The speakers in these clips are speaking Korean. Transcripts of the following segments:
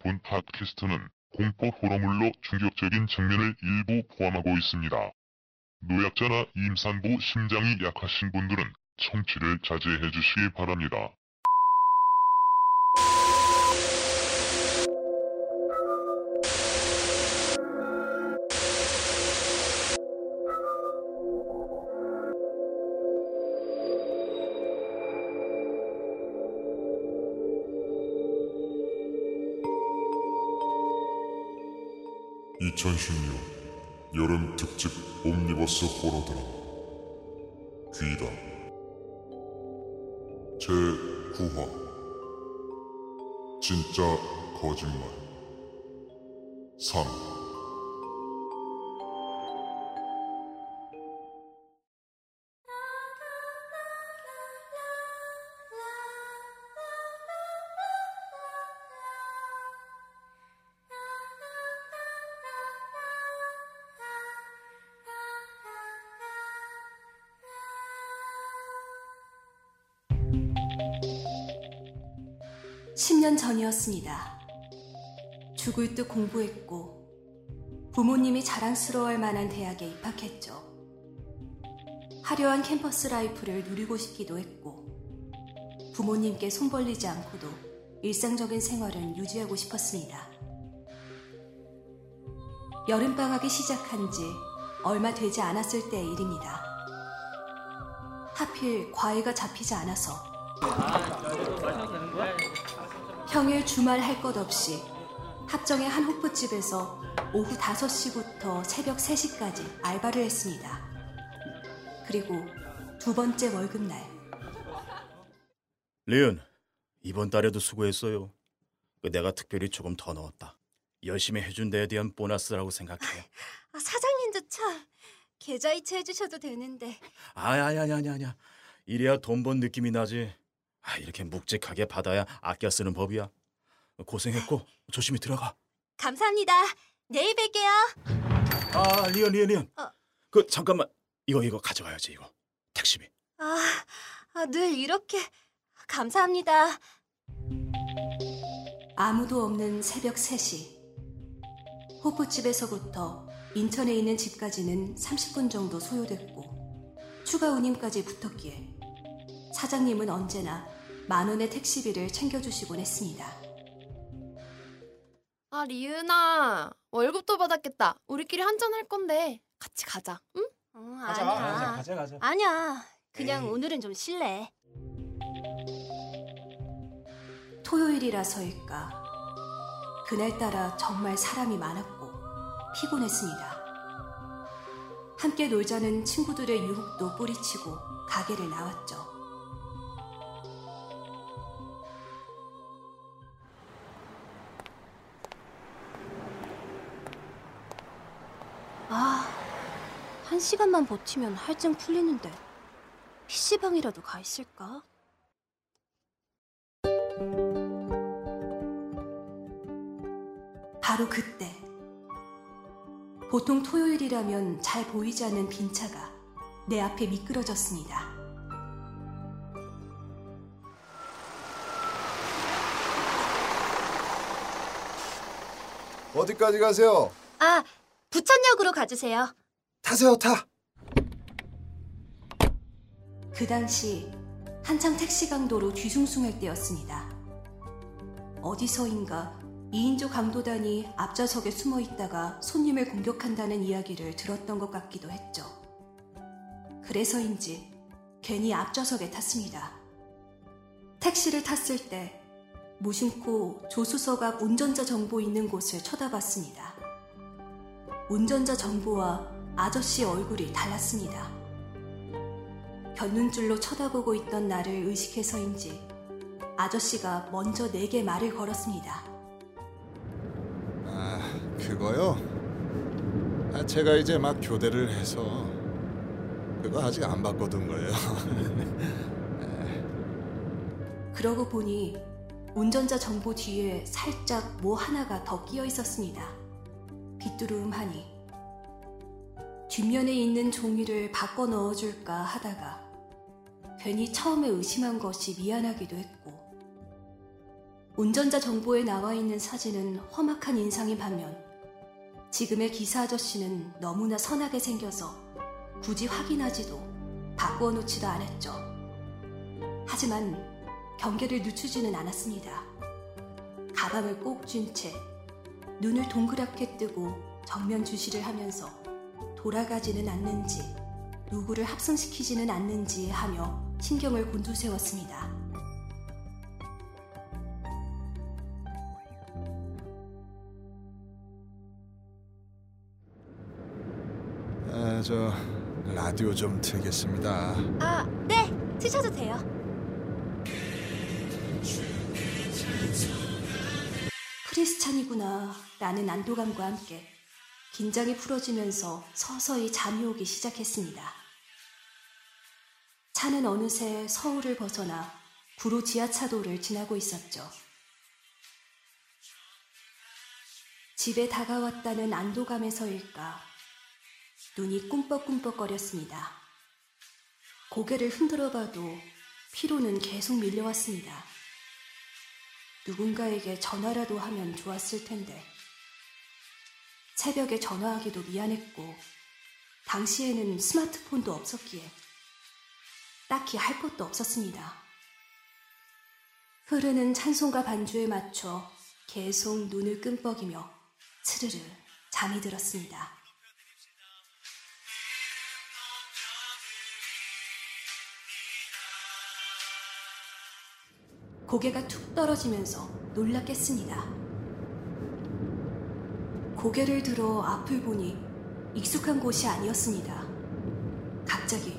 본 팟캐스트는 공포 호러물로 충격적인 장면을 일부 포함하고 있습니다. 노약자나 임산부 심장이 약하신 분들은 청취를 자제해 주시기 바랍니다. (2016) 여름 특집 옴니버스 호러 드라마 귀다. 제9화. 진짜 거짓말. 3 10년 전이었습니다. 죽을 듯 공부했고 부모님이 자랑스러워할 만한 대학에 입학했죠. 화려한 캠퍼스 라이프를 누리고 싶기도 했고 부모님께 손 벌리지 않고도 일상적인 생활은 유지하고 싶었습니다. 여름방학이 시작한 지 얼마 되지 않았을 때의 일입니다. 하필 과외가 잡히지 않아서 평일 주말 할 것 없이 합정의 한 호프집에서 오후 5시부터 새벽 3시까지 알바를 했습니다. 그리고 두 번째 월급날 리은, 이번 달에도 수고했어요. 그 내가 특별히 조금 더 넣었다. 열심히 해준 데에 대한 보너스라고 생각해. 아, 사장님도 참 계좌이체 해주셔도 되는데 아니 아니 아니 아니 아니야. 이래야 돈 번 느낌이 나지. 아, 이렇게 묵직하게 받아야 아껴 쓰는 법이야. 고생했고 조심히 들어가. 감사합니다. 내일 뵐게요. 아, 리은 리은 리은. 어. 그 잠깐만 이거 이거 가져가야지 이거. 택시비. 아, 아, 늘 이렇게 감사합니다. 아무도 없는 새벽 3시 호프집에서부터 인천에 있는 집까지는 30분 정도 소요됐고 추가 운임까지 붙었기에 사장님은 언제나 만 원의 택시비를 챙겨주시곤 했습니다. 아, 리은아. 월급도 받았겠다. 우리끼리 한잔 할 건데. 같이 가자. 응? 어, 아니야. 가자 가자. 아니야. 그냥 에이. 오늘은 좀 쉴래. 토요일이라서일까 그날따라 정말 사람이 많았고 피곤했습니다. 함께 놀자는 친구들의 유혹도 뿌리치고 가게를 나왔죠. 한 시간만 버티면 할증 풀리는데 PC방이라도 가 있을까? 바로 그때 보통 토요일이라면 잘 보이지 않는 빈 차가 내 앞에 미끄러졌습니다. 어디까지 가세요? 아, 부천역으로 가주세요. 타세요, 타. 그 당시 한창 택시 강도로 뒤숭숭할 때였습니다. 어디서인가 2인조 강도단이 앞좌석에 숨어 있다가 손님을 공격한다는 이야기를 들었던 것 같기도 했죠. 그래서인지 괜히 앞좌석에 탔습니다. 택시를 탔을 때 무심코 조수석 앞 운전자 정보 있는 곳을 쳐다봤습니다. 운전자 정보와 아저씨 얼굴이 달랐습니다. 곁눈질로 쳐다보고 있던 나를 의식해서인지 아저씨가 먼저 내게 말을 걸었습니다. 아, 그거요? 아, 제가 이제 막 교대를 해서 그거 아직 안 바꿔둔 거예요. 그러고 보니 운전자 정보 뒤에 살짝 뭐 하나가 더 끼어 있었습니다. 비뚜름하니 뒷면에 있는 종이를 바꿔 넣어줄까 하다가 괜히 처음에 의심한 것이 미안하기도 했고 운전자 정보에 나와 있는 사진은 험악한 인상인 반면 지금의 기사 아저씨는 너무나 선하게 생겨서 굳이 확인하지도 바꾸어 놓지도 않았죠. 하지만 경계를 늦추지는 않았습니다. 가방을 꼭 쥔 채 눈을 동그랗게 뜨고 정면 주시를 하면서 돌아가지는 않는지 누구를 합성시키지는 않는지 하며 신경을 곤두세웠습니다. 아, 저 라디오 좀 틀겠습니다. 아, 네. 트셔도 돼요. 크리스찬이구나 라는 안도감과 함께 긴장이 풀어지면서 서서히 잠이 오기 시작했습니다. 차는 어느새 서울을 벗어나 구로 지하차도를 지나고 있었죠. 집에 다가왔다는 안도감에서일까 눈이 꿈뻑꿈뻑거렸습니다. 고개를 흔들어 봐도 피로는 계속 밀려왔습니다. 누군가에게 전화라도 하면 좋았을 텐데. 새벽에 전화하기도 미안했고, 당시에는 스마트폰도 없었기에 딱히 할 것도 없었습니다. 흐르는 찬송가 반주에 맞춰 계속 눈을 끔뻑이며 스르르 잠이 들었습니다. 고개가 툭 떨어지면서 놀랐겠습니다. 고개를 들어 앞을 보니 익숙한 곳이 아니었습니다. 갑자기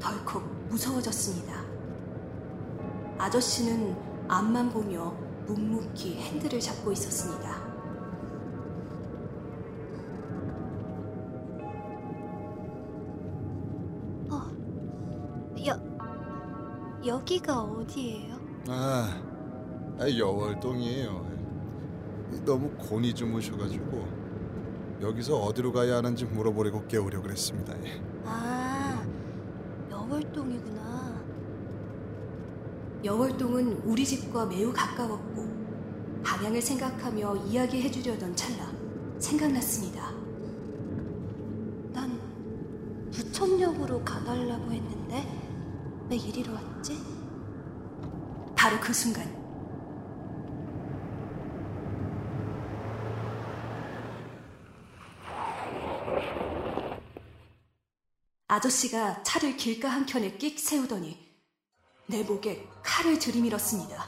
덜컥 무서워졌습니다. 아저씨는 앞만 보며 묵묵히 핸들을 잡고 있었습니다. 여 여기가 어디예요? 아, 아 여월동이에요. 너무 곤히 주무셔가지고 여기서 어디로 가야 하는지 물어보려고 깨우려 그랬습니다. 아, 여월동이구나. 여월동은 우리 집과 매우 가까웠고 방향을 생각하며 이야기해 주려던 찰나 생각났습니다. 난 부천역으로 가달라고 했는데 왜 이리로 왔지? 바로 그 순간 아저씨가 차를 길가 한켠에 끽 세우더니 내 목에 칼을 들이밀었습니다.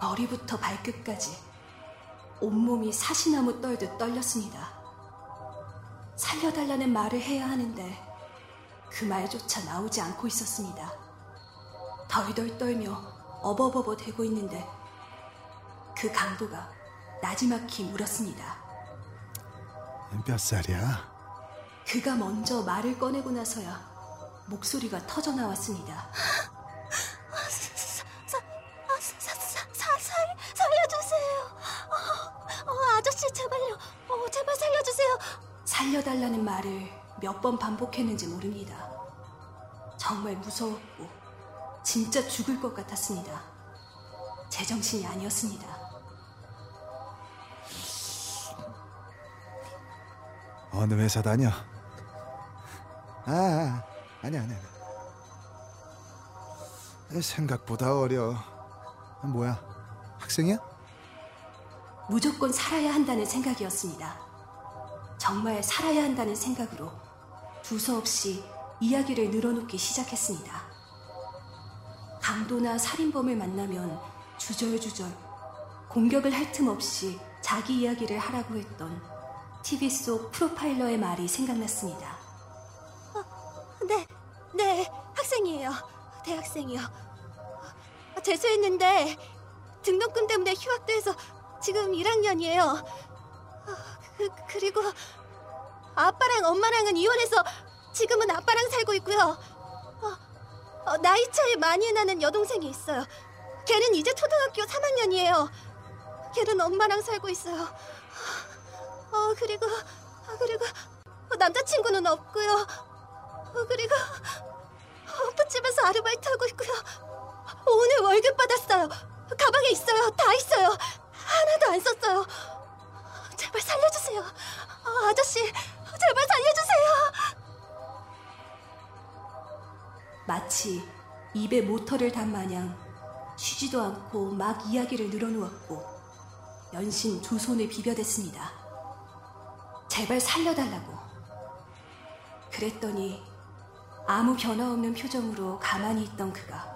머리부터 발끝까지 온몸이 사시나무 떨듯 떨렸습니다. 살려달라는 말을 해야 하는데 그 말조차 나오지 않고 있었습니다. 덜덜 떨며 어버버버 대고 있는데 그 강도가 나지막히 물었습니다. 몇 살이야? 그가 먼저 말을 꺼내고 나서야 목소리가 터져 나왔습니다. 사, 사, 사, 살, 살려주세요. 아저씨 제발요. 어, 제발 살려주세요. 살려달라는 말을 몇 번 반복했는지 모릅니다. 정말 무서웠고 진짜 죽을 것 같았습니다. 제정신이 아니었습니다. 어느 회사 다녀? 아, 아 아니 아니 아니. 생각보다 어려. 아, 뭐야? 학생이야? 무조건 살아야 한다는 생각이었습니다. 정말 살아야 한다는 생각으로 두서없이 이야기를 늘어놓기 시작했습니다. 강도나 살인범을 만나면 주절주절 공격을 할 틈 없이 자기 이야기를 하라고 했던 TV 속 프로파일러의 말이 생각났습니다. 네, 네, 학생이에요. 대학생이요. 재수했는데 등록금 때문에 휴학돼서 지금 1학년이에요. 그, 그리고 아빠랑 엄마랑은 이혼해서 지금은 아빠랑 살고 있고요. 어, 어, 나이 차이 많이 나는 여동생이 있어요. 걔는 이제 초등학교 3학년이에요. 걔는 엄마랑 살고 있어요. 어, 그리고, 아, 그리고 남자친구는 없고요. 어, 그리고 호프집에서 아르바이트하고 있고요. 오늘 월급 받았어요. 가방에 있어요. 다 있어요. 하나도 안 썼어요. 제발 살려주세요. 어, 아저씨, 제발 살려주세요. 마치 입에 모터를 단 마냥 쉬지도 않고 막 이야기를 늘어놓았고 연신 두 손을 비벼댔습니다. 제발 살려달라고. 그랬더니 아무 변화 없는 표정으로 가만히 있던 그가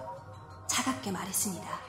차갑게 말했습니다.